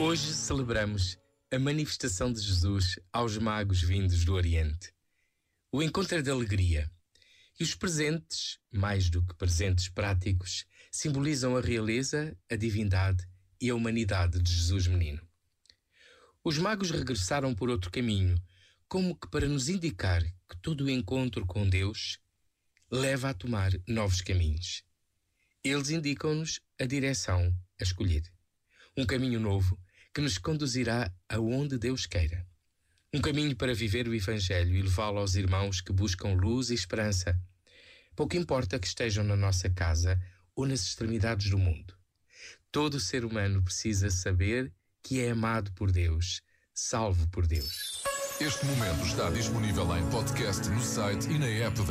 Hoje celebramos a manifestação de Jesus aos magos vindos do Oriente. O encontro é de alegria. E os presentes, mais do que presentes práticos, simbolizam a realeza, a divindade e a humanidade de Jesus menino. Os magos regressaram por outro caminho, como que para nos indicar que todo o encontro com Deus leva a tomar novos caminhos. Eles indicam-nos a direção a escolher. Um caminho novo que nos conduzirá aonde Deus queira. Um caminho para viver o Evangelho e levá-lo aos irmãos que buscam luz e esperança. Pouco importa que estejam na nossa casa ou nas extremidades do mundo. Todo ser humano precisa saber que é amado por Deus, salvo por Deus. Este momento está disponível em podcast no site e na app da